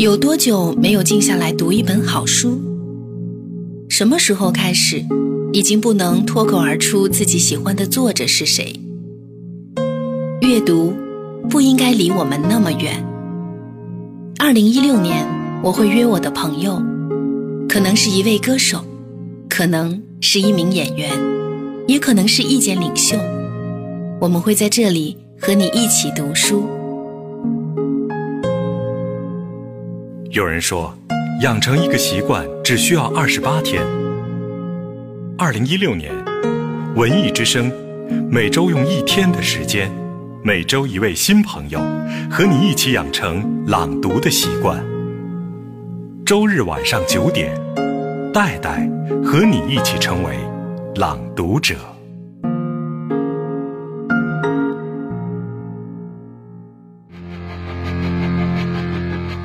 有多久没有静下来读一本好书？什么时候开始，已经不能脱口而出自己喜欢的作者是谁？阅读不应该离我们那么远。二零一六年，我会约我的朋友，可能是一位歌手，可能是一名演员，也可能是意见领袖。我们会在这里和你一起读书。有人说，养成一个习惯只需要二十八天。二零一六年，文艺之声每周用一天的时间，每周一位新朋友，和你一起养成朗读的习惯。周日晚上九点，戴戴和你一起成为朗读者。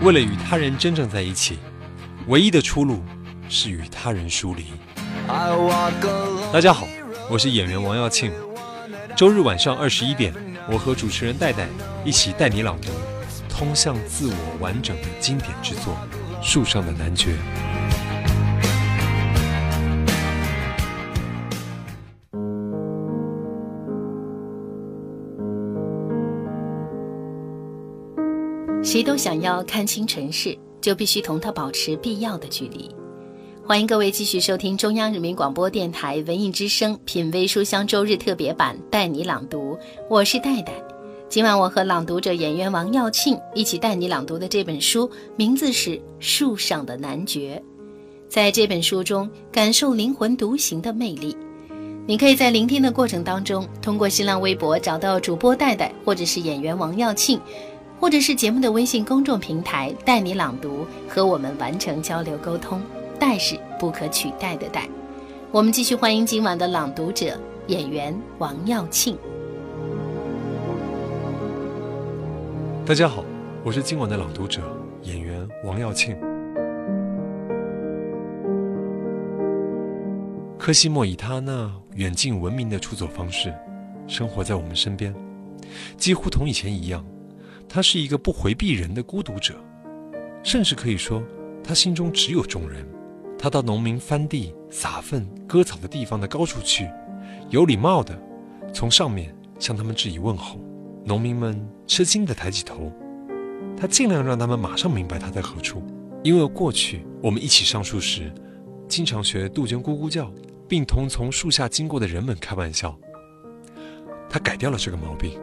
为了与他人真正在一起，唯一的出路是与他人疏离。大家好，我是演员王耀庆。周日晚上二十一点，我和主持人戴戴一起带你朗读通向自我完整的经典之作《树上的男爵》。谁都想要看清尘世，就必须同他保持必要的距离。欢迎各位继续收听中央人民广播电台文艺之声品味书香周日特别版，带你朗读。我是戴戴。今晚我和朗读者演员王耀庆一起带你朗读的这本书，名字是《树上的男爵》。在这本书中，感受灵魂独行的魅力。你可以在聆听的过程当中，通过新浪微博找到主播戴戴，或者是演员王耀庆。或者是节目的微信公众平台“带你朗读”，和我们完成交流沟通。代是不可取代的代。我们继续欢迎今晚的朗读者演员王耀庆。大家好，我是今晚的朗读者演员王耀庆。科西莫以他那远近闻名的出走方式，生活在我们身边，几乎同以前一样。他是一个不回避人的孤独者，甚至可以说，他心中只有众人。他到农民翻地、撒粪、割草的地方的高处去，有礼貌地从上面向他们致以问候。农民们吃惊地抬起头，他尽量让他们马上明白他在何处。因为过去我们一起上树时，经常学杜鹃咕咕叫，并同从树下经过的人们开玩笑。他改掉了这个毛病。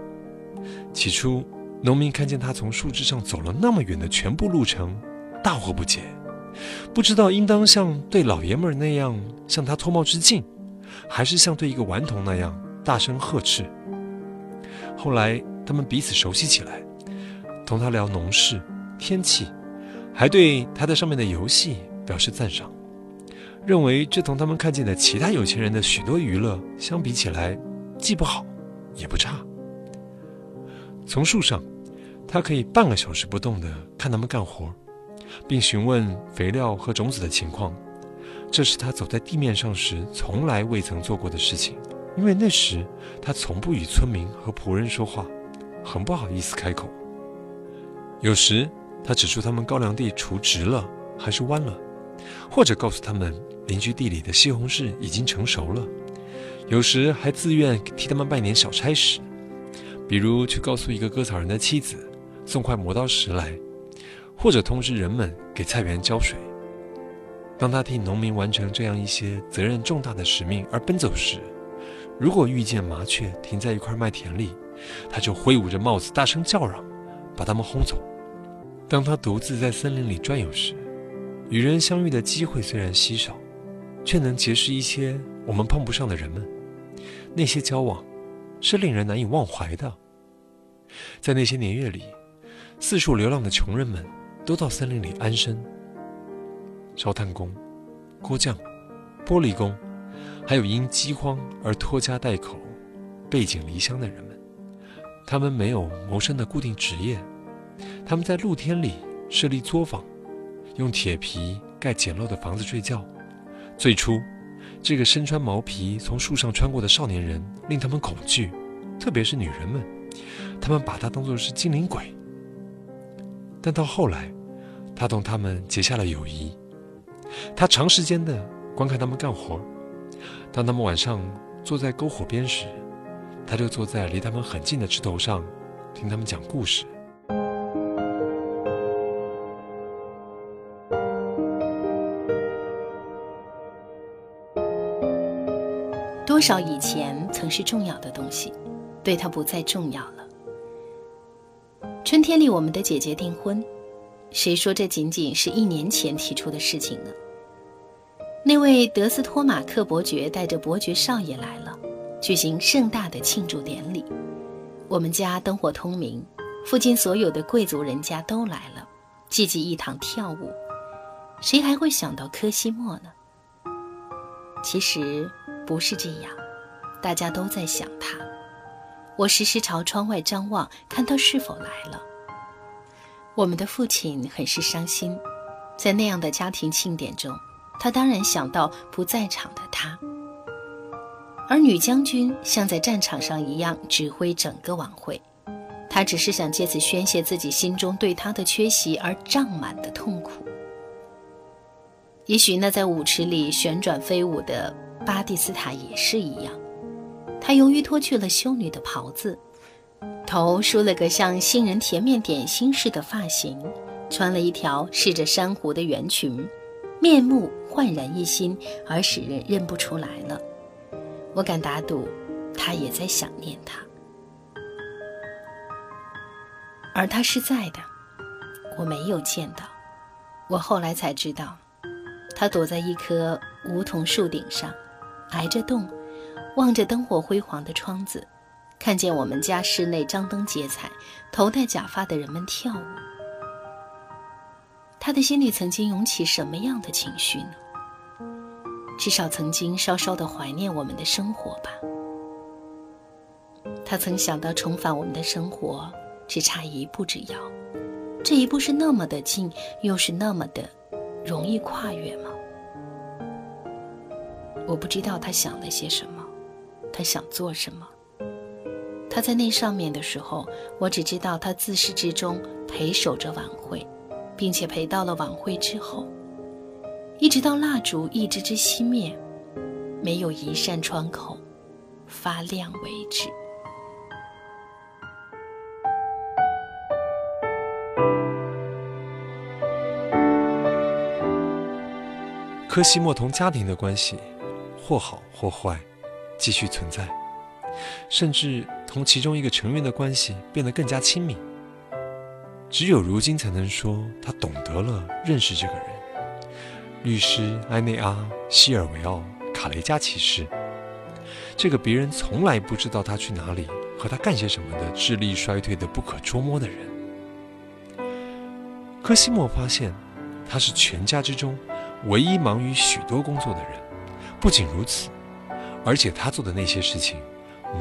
起初。农民看见他从树枝上走了那么远的全部路程，大惑不解，不知道应当像对老爷们儿那样向他脱帽致敬，还是像对一个顽童那样大声呵斥。后来他们彼此熟悉起来，同他聊农事、天气，还对他在上面的游戏表示赞赏，认为这同他们看见的其他有钱人的许多娱乐相比起来，既不好，也不差。从树上。他可以半个小时不动地看他们干活，并询问肥料和种子的情况。这是他走在地面上时从来未曾做过的事情，因为那时他从不与村民和仆人说话，很不好意思开口。有时他指出他们高粱地锄直了还是弯了，或者告诉他们邻居地里的西红柿已经成熟了。有时还自愿替他们办点小差事，比如去告诉一个割草人的妻子。送块磨刀石来，或者通知人们给菜园浇水。当他替农民完成这样一些责任重大的使命而奔走时，如果遇见麻雀停在一块麦田里，他就挥舞着帽子大声叫嚷，把它们轰走。当他独自在森林里转悠时，与人相遇的机会虽然稀少，却能结识一些我们碰不上的人们。那些交往是令人难以忘怀的。在那些年月里。四处流浪的穷人们，都到森林里安身。烧炭工、锅匠、玻璃工，还有因饥荒而拖家带口、背井离乡的人们，他们没有谋生的固定职业，他们在露天里设立作坊，用铁皮盖简陋的房子睡觉。最初，这个身穿毛皮从树上穿过的少年人令他们恐惧，特别是女人们，他们把他当作是精灵鬼。但到后来，他同他们结下了友谊。他长时间的观看他们干活。当他们晚上坐在篝火边时，他就坐在离他们很近的枝头上，听他们讲故事。多少以前曾是重要的东西，对他不再重要了。春天里，我们的姐姐订婚，谁说这仅仅是一年前提出的事情呢？那位德斯托马克伯爵带着伯爵少爷来了，举行盛大的庆祝典礼。我们家灯火通明，附近所有的贵族人家都来了，济济一堂跳舞。谁还会想到科西莫呢？其实不是这样，大家都在想他。我时时朝窗外张望，看他是否来了。我们的父亲很是伤心，在那样的家庭庆典中。他当然想到不在场的他，而女将军像在战场上一样指挥整个晚会。她只是想借此宣泄自己心中对他的缺席而胀满的痛苦。也许那在舞池里旋转飞舞的巴蒂斯塔也是一样。他由于脱去了修女的袍子，头梳了个像杏仁甜面点心似的发型，穿了一条饰着珊瑚的圆裙。面目焕然一新，而使人认不出来了。我敢打赌，他也在想念他，而他是在的，我没有见到。我后来才知道，他躲在一棵梧桐树顶上，挨着洞，望着灯火辉煌的窗子，看见我们家室内张灯结彩、头戴假发的人们跳舞。他的心里曾经涌起什么样的情绪呢？至少曾经稍稍的怀念我们的生活吧。他曾想到重返我们的生活只差一步之遥，这一步是那么的近，又是那么的容易跨越吗？我不知道他想了些什么，他想做什么。他在那上面的时候，我只知道他自始至终陪守着晚会。并且陪到了晚会之后，一直到蜡烛一支支熄灭，没有一扇窗口发亮为止。科西莫同家庭的关系，或好或坏，继续存在，甚至同其中一个成员的关系变得更加亲密。只有如今才能说他懂得了认识这个人。律师埃内阿·希尔维奥·卡雷加骑士，这个别人从来不知道他去哪里和他干些什么的智力衰退的不可捉摸的人。科西莫发现，他是全家之中唯一忙于许多工作的人。不仅如此，而且他做的那些事情，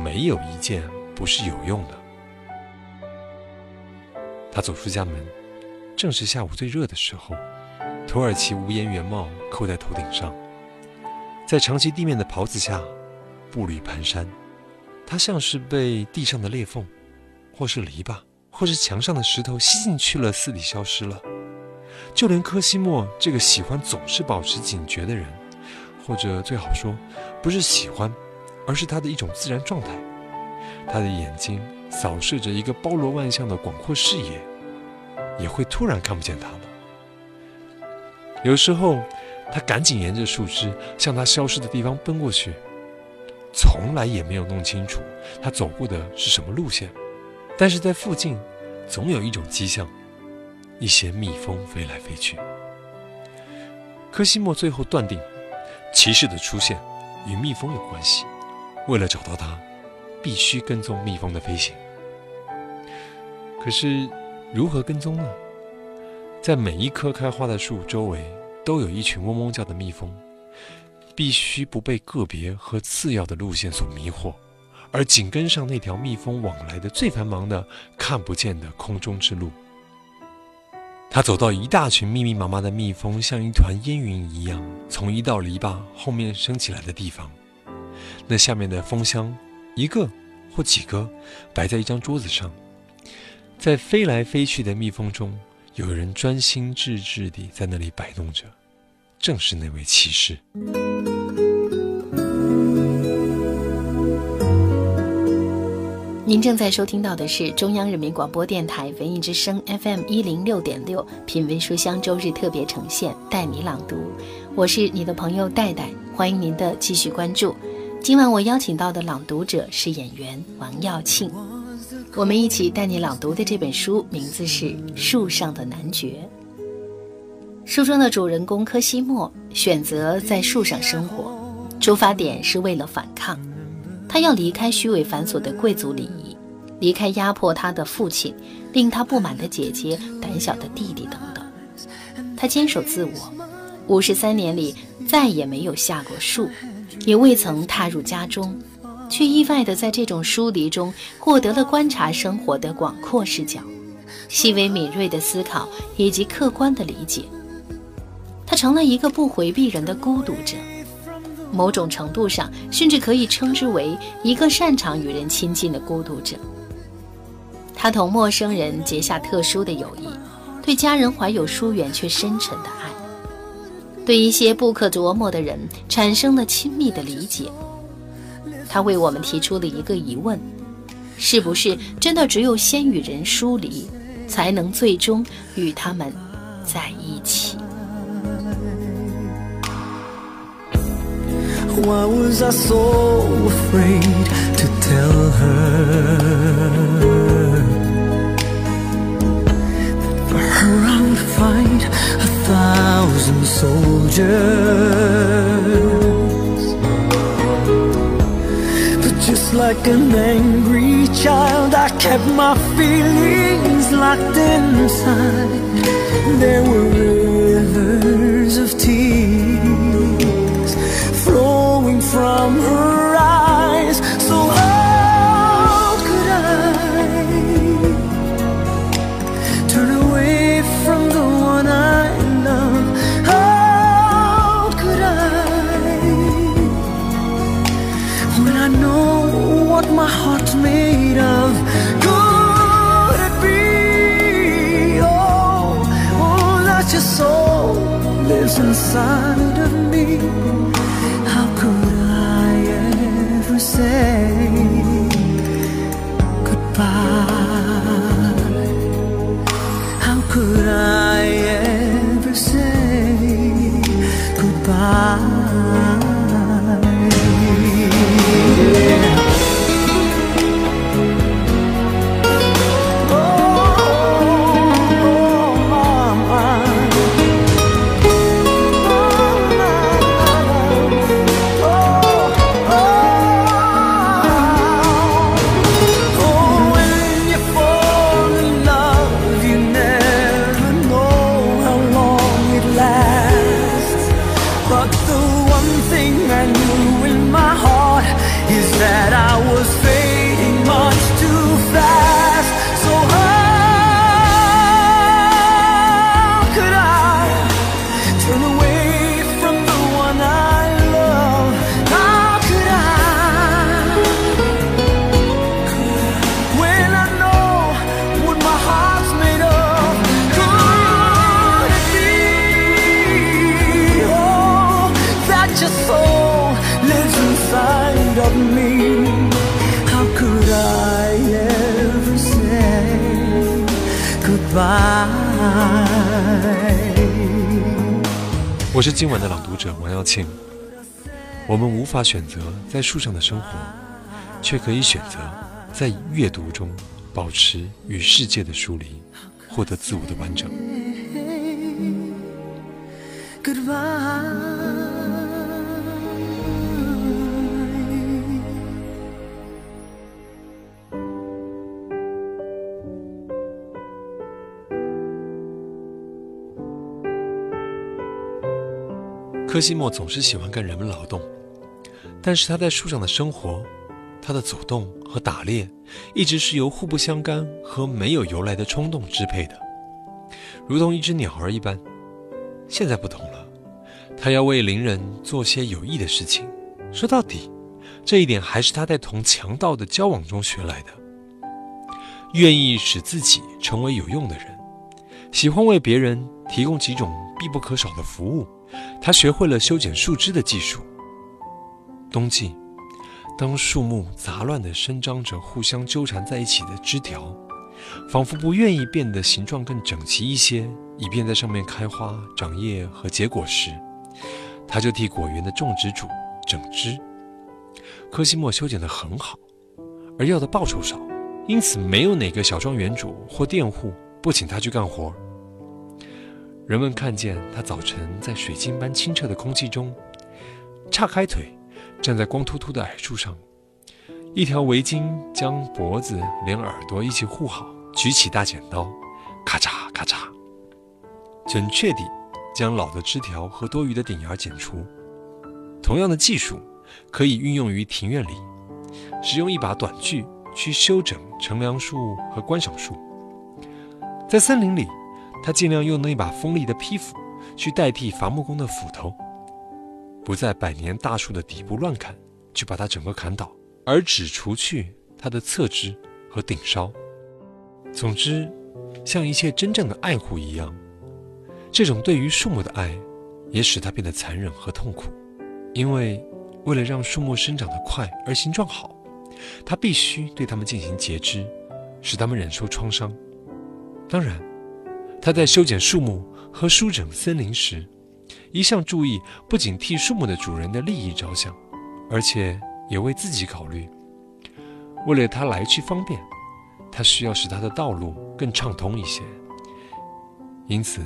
没有一件不是有用的。他走出家门，正是下午最热的时候。土耳其无檐圆帽扣在头顶上，在长期地面的袍子下，步履蹒跚。他像是被地上的裂缝，或是篱笆，或是墙上的石头吸进去了似的消失了。就连科西莫这个喜欢总是保持警觉的人，或者最好说，不是喜欢，而是他的一种自然状态。他的眼睛。扫视着一个包罗万象的广阔视野，也会突然看不见他了。有时候，他赶紧沿着树枝向他消失的地方奔过去，从来也没有弄清楚他走过的是什么路线。但是在附近，总有一种迹象：一些蜜蜂飞来飞去。科西莫最后断定，骑士的出现与蜜蜂有关系。为了找到它。必须跟踪蜜蜂的飞行。可是，如何跟踪呢？在每一棵开花的树周围，都有一群嗡嗡叫的蜜蜂。必须不被个别和次要的路线所迷惑，而紧跟上那条蜜蜂往来的最繁忙的、看不见的空中之路。他走到一大群密密麻麻的蜜蜂像一团烟云一样从一道篱笆后面升起来的地方，那下面的蜂箱。一个或几个摆在一张桌子上，在飞来飞去的蜜蜂中，有人专心致志地在那里摆弄着，正是那位骑士。您正在收听到的是中央人民广播电台文艺之声 FM 一零六点六品味书香周日特别呈现，带你朗读。我是你的朋友戴戴，欢迎您的继续关注。今晚我邀请到的朗读者是演员王耀庆，我们一起带你朗读的这本书名字是《树上的男爵》。书中的主人公科西莫选择在树上生活，出发点是为了反抗。他要离开虚伪繁琐的贵族礼仪，离开压迫他的父亲、令他不满的姐姐、胆小的弟弟等等。他坚守自我，五十三年里再也没有下过树，也未曾踏入家中，却意外地在这种疏离中获得了观察生活的广阔视角、细微敏锐的思考以及客观的理解。他成了一个不回避人的孤独者。某种程度上，甚至可以称之为一个擅长与人亲近的孤独者。他同陌生人结下特殊的友谊，对家人怀有疏远却深沉的爱，对一些不可琢磨的人产生了亲密的理解。他为我们提出了一个疑问：是不是真的只有先与人疏离，才能最终与他们在一起？Why was I so afraid to tell her that for her I would fight a thousand soldiers? But just like an angry child, I kept my feelings locked inside. There were rivers of tears from her eyes. So how could I turn away from the one I love? How could I when I know what my heart's made of? Could it be? Oh, oh, that your soul lives inside 今晚的朗读者王耀庆。我们无法选择在树上的生活，却可以选择在阅读中保持与世界的疏离，获得自我的完整。Goodbye. 西莫总是喜欢跟人们劳动，但是他在树上的生活，他的走动和打猎，一直是由互不相干和没有由来的冲动支配的，如同一只鸟儿一般。现在不同了，他要为邻人做些有益的事情。说到底，这一点还是他在同强盗的交往中学来的。愿意使自己成为有用的人，喜欢为别人提供几种必不可少的服务。他学会了修剪树枝的技术。冬季，当树木杂乱地伸张着互相纠缠在一起的枝条，仿佛不愿意变得形状更整齐一些，以便在上面开花、长叶和结果时，他就替果园的种植主整枝。科西莫修剪得很好，而要的报酬少，因此没有哪个小庄园主或佃户不请他去干活。人们看见他早晨在水晶般清澈的空气中，岔开腿，站在光秃秃的矮树上，一条围巾将脖子连耳朵一起护好，举起大剪刀，咔嚓咔嚓，准确地将老的枝条和多余的顶芽剪除。同样的技术可以运用于庭院里，使用一把短锯去修整乘凉树和观赏树。在森林里。他尽量用那把锋利的劈斧去代替伐木工的斧头，不在百年大树的底部乱砍，去把它整个砍倒，而只除去它的侧枝和顶梢。总之，像一切真正的爱护一样，这种对于树木的爱，也使它变得残忍和痛苦。因为为了让树木生长得快而形状好，他必须对它们进行截肢，使它们忍受创伤。当然。他在修剪树木和梳整森林时，一向注意不仅替树木的主人的利益着想，而且也为自己考虑。为了他来去方便，他需要使他的道路更畅通一些。因此，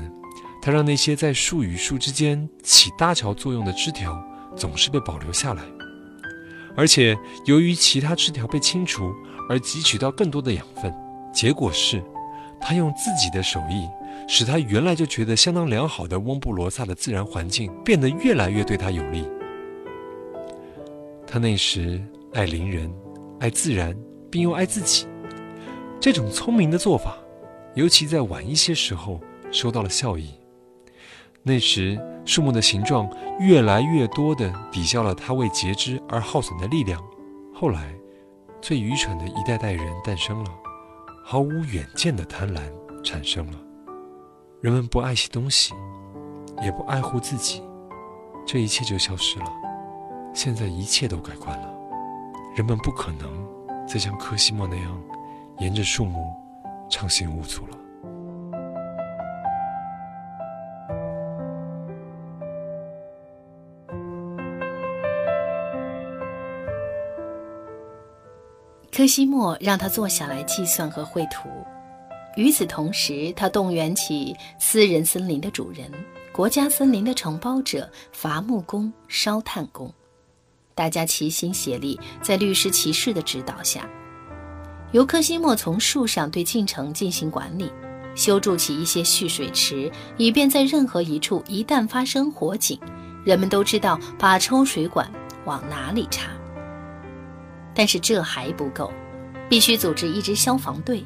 他让那些在树与树之间起搭桥作用的枝条总是被保留下来，而且由于其他枝条被清除而汲取到更多的养分，结果是，他用自己的手艺。使他原来就觉得相当良好的翁布罗萨的自然环境变得越来越对他有利。他那时爱邻人，爱自然，并又爱自己。这种聪明的做法，尤其在晚一些时候收到了效益。那时树木的形状越来越多地抵消了他为截肢而耗损的力量。后来，最愚蠢的一代代人诞生了，毫无远见的贪婪产生了。人们不爱惜东西，也不爱护自己，这一切就消失了。现在一切都改观了，人们不可能再像科西莫那样沿着树木畅行无阻了。科西莫让他坐下来计算和绘图。与此同时，他动员起私人森林的主人、国家森林的承包者、伐木工、烧炭工，大家齐心协力，在律师骑士的指导下，由科西莫从树上对进程进行管理，修筑起一些蓄水池，以便在任何一处一旦发生火警，人们都知道把抽水管往哪里插。但是这还不够，必须组织一支消防队。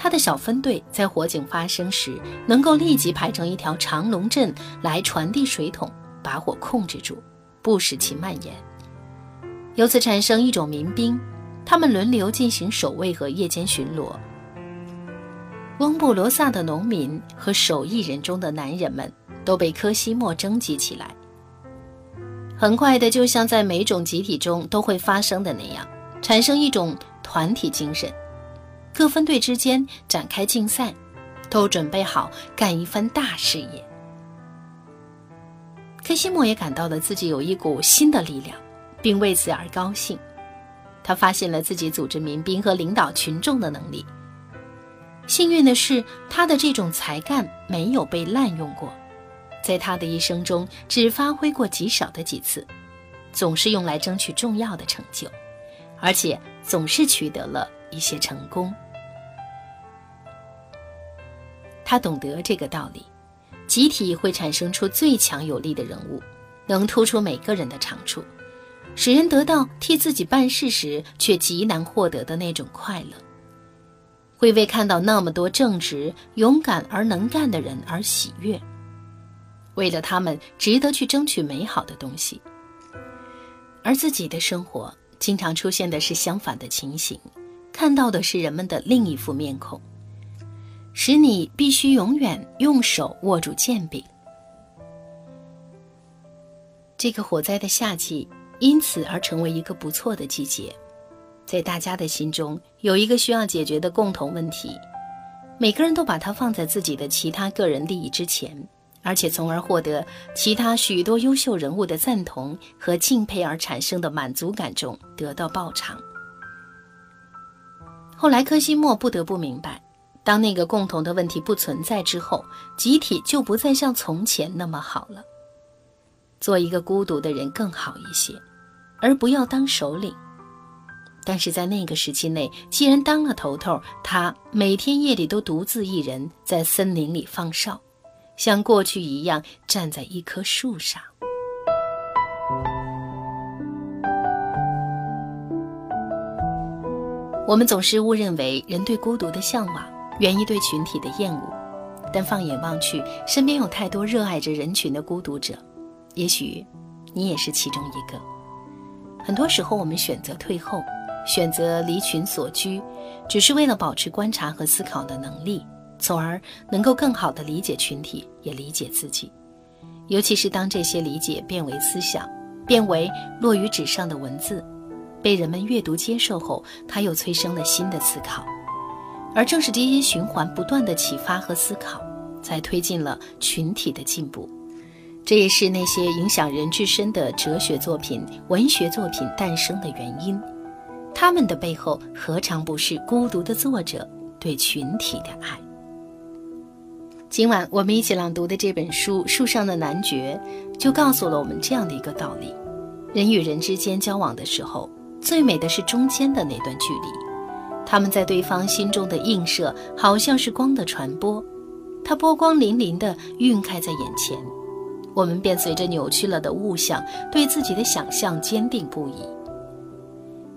他的小分队在火警发生时，能够立即排成一条长龙阵来传递水桶，把火控制住，不使其蔓延。由此产生一种民兵，他们轮流进行守卫和夜间巡逻。翁布罗萨的农民和手艺人中的男人们都被科西莫征集起来。很快的，就像在每种集体中都会发生的那样，产生一种团体精神。各分队之间展开竞赛，都准备好干一番大事业。科西莫也感到了自己有一股新的力量，并为此而高兴。他发现了自己组织民兵和领导群众的能力。幸运的是，他的这种才干没有被滥用过，在他的一生中只发挥过极少的几次，总是用来争取重要的成就，而且总是取得了一些成功。他懂得这个道理：集体会产生出最强有力的人物，能突出每个人的长处，使人得到替自己办事时却极难获得的那种快乐，会为看到那么多正直、勇敢而能干的人而喜悦，为了他们值得去争取美好的东西。而自己的生活经常出现的是相反的情形，看到的是人们的另一副面孔。使你必须永远用手握住剑柄。这个火灾的夏季因此而成为一个不错的季节，在大家的心中有一个需要解决的共同问题，每个人都把它放在自己的其他个人利益之前，而且从而获得其他许多优秀人物的赞同和敬佩而产生的满足感中得到报偿。后来，科西莫不得不明白，当那个共同的问题不存在之后，集体就不再像从前那么好了。做一个孤独的人更好一些，而不要当首领。但是在那个时期内，既然当了头头，他每天夜里都独自一人在森林里放哨，像过去一样站在一棵树上。我们总是误认为人对孤独的向往源于对群体的厌恶，但放眼望去，身边有太多热爱着人群的孤独者。也许，你也是其中一个。很多时候，我们选择退后，选择离群所居，只是为了保持观察和思考的能力，从而能够更好地理解群体，也理解自己。尤其是当这些理解变为思想，变为落于纸上的文字，被人们阅读接受后，它又催生了新的思考。而正是这些循环不断的启发和思考，才推进了群体的进步。这也是那些影响人至深的哲学作品、文学作品诞生的原因。他们的背后何尝不是孤独的作者对群体的爱？今晚我们一起朗读的这本书《树上的男爵》，就告诉了我们这样的一个道理：人与人之间交往的时候，最美的是中间的那段距离。他们在对方心中的映射，好像是光的传播，它波光粼粼地晕开在眼前。我们便随着扭曲了的物象，对自己的想象坚定不移。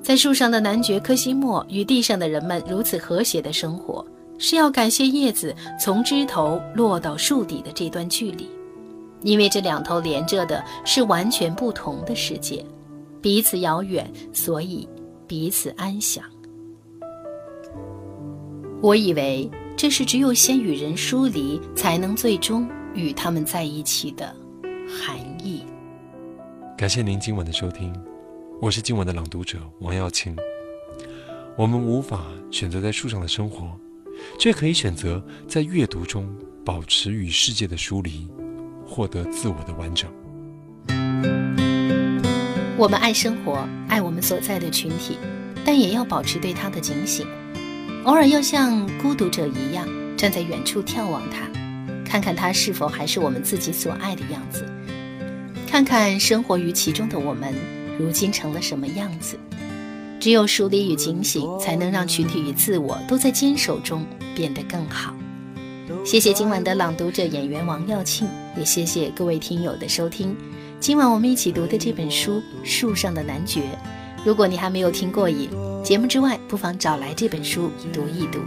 在树上的男爵科西莫与地上的人们如此和谐的生活，是要感谢叶子从枝头落到树底的这段距离，因为这两头连着的是完全不同的世界，彼此遥远，所以彼此安详。我以为这是只有先与人疏离，才能最终与他们在一起的。含义。感谢您今晚的收听，我是今晚的朗读者王耀庆。我们无法选择在树上的生活，却可以选择在阅读中保持与世界的疏离，获得自我的完整。我们爱生活，爱我们所在的群体，但也要保持对它的警醒，偶尔要像孤独者一样站在远处眺望它，看看它是否还是我们自己所爱的样子。看看生活于其中的我们，如今成了什么样子？只有疏离与警醒，才能让群体与自我都在坚守中变得更好。谢谢今晚的朗读者演员王耀庆，也谢谢各位听友的收听。今晚我们一起读的这本书《树上的男爵》，如果你还没有听过瘾，节目之外不妨找来这本书读一读。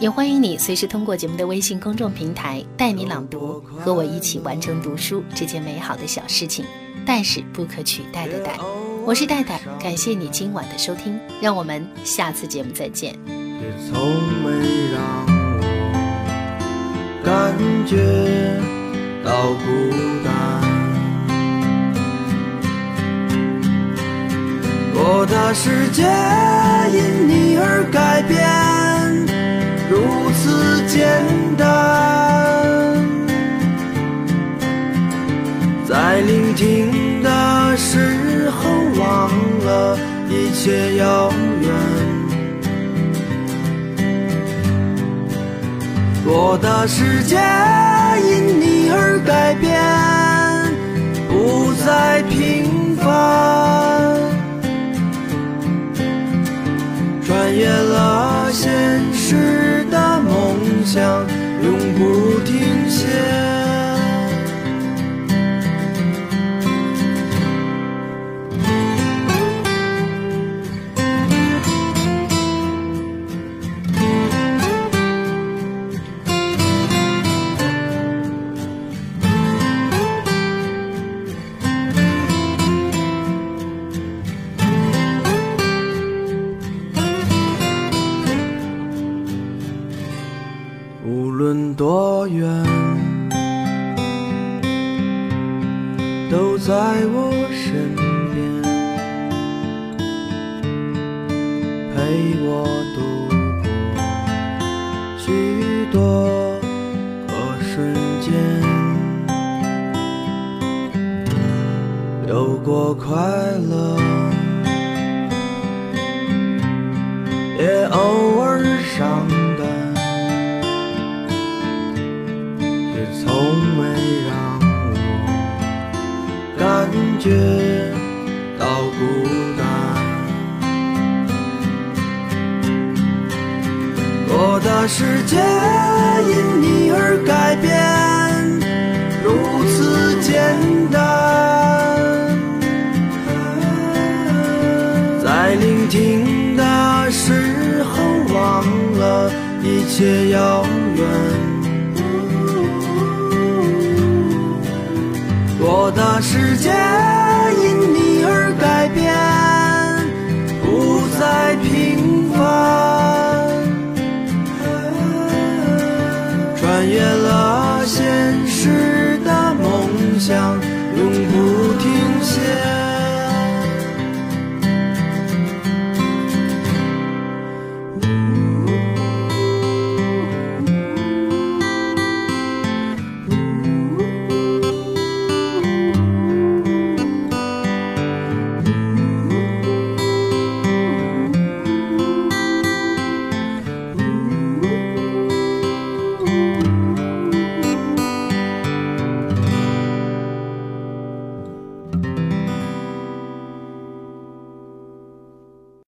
也欢迎你随时通过节目的微信公众平台带你朗读，和我一起完成读书这件美好的小事情。代是不可取代的代，我是戴戴，感谢你今晚的收听，让我们下次节目再见。也从没让我感觉到孤单。我的世界因你而改变。如此简单，在聆听的时候忘了一切遥远。我的世界因你而改变，不再平凡，多个瞬间，有过快乐，也偶尔伤感，却从没让我感觉我的世界因你而改变，如此简单。在聆听的时候，忘了一切遥远。我的世界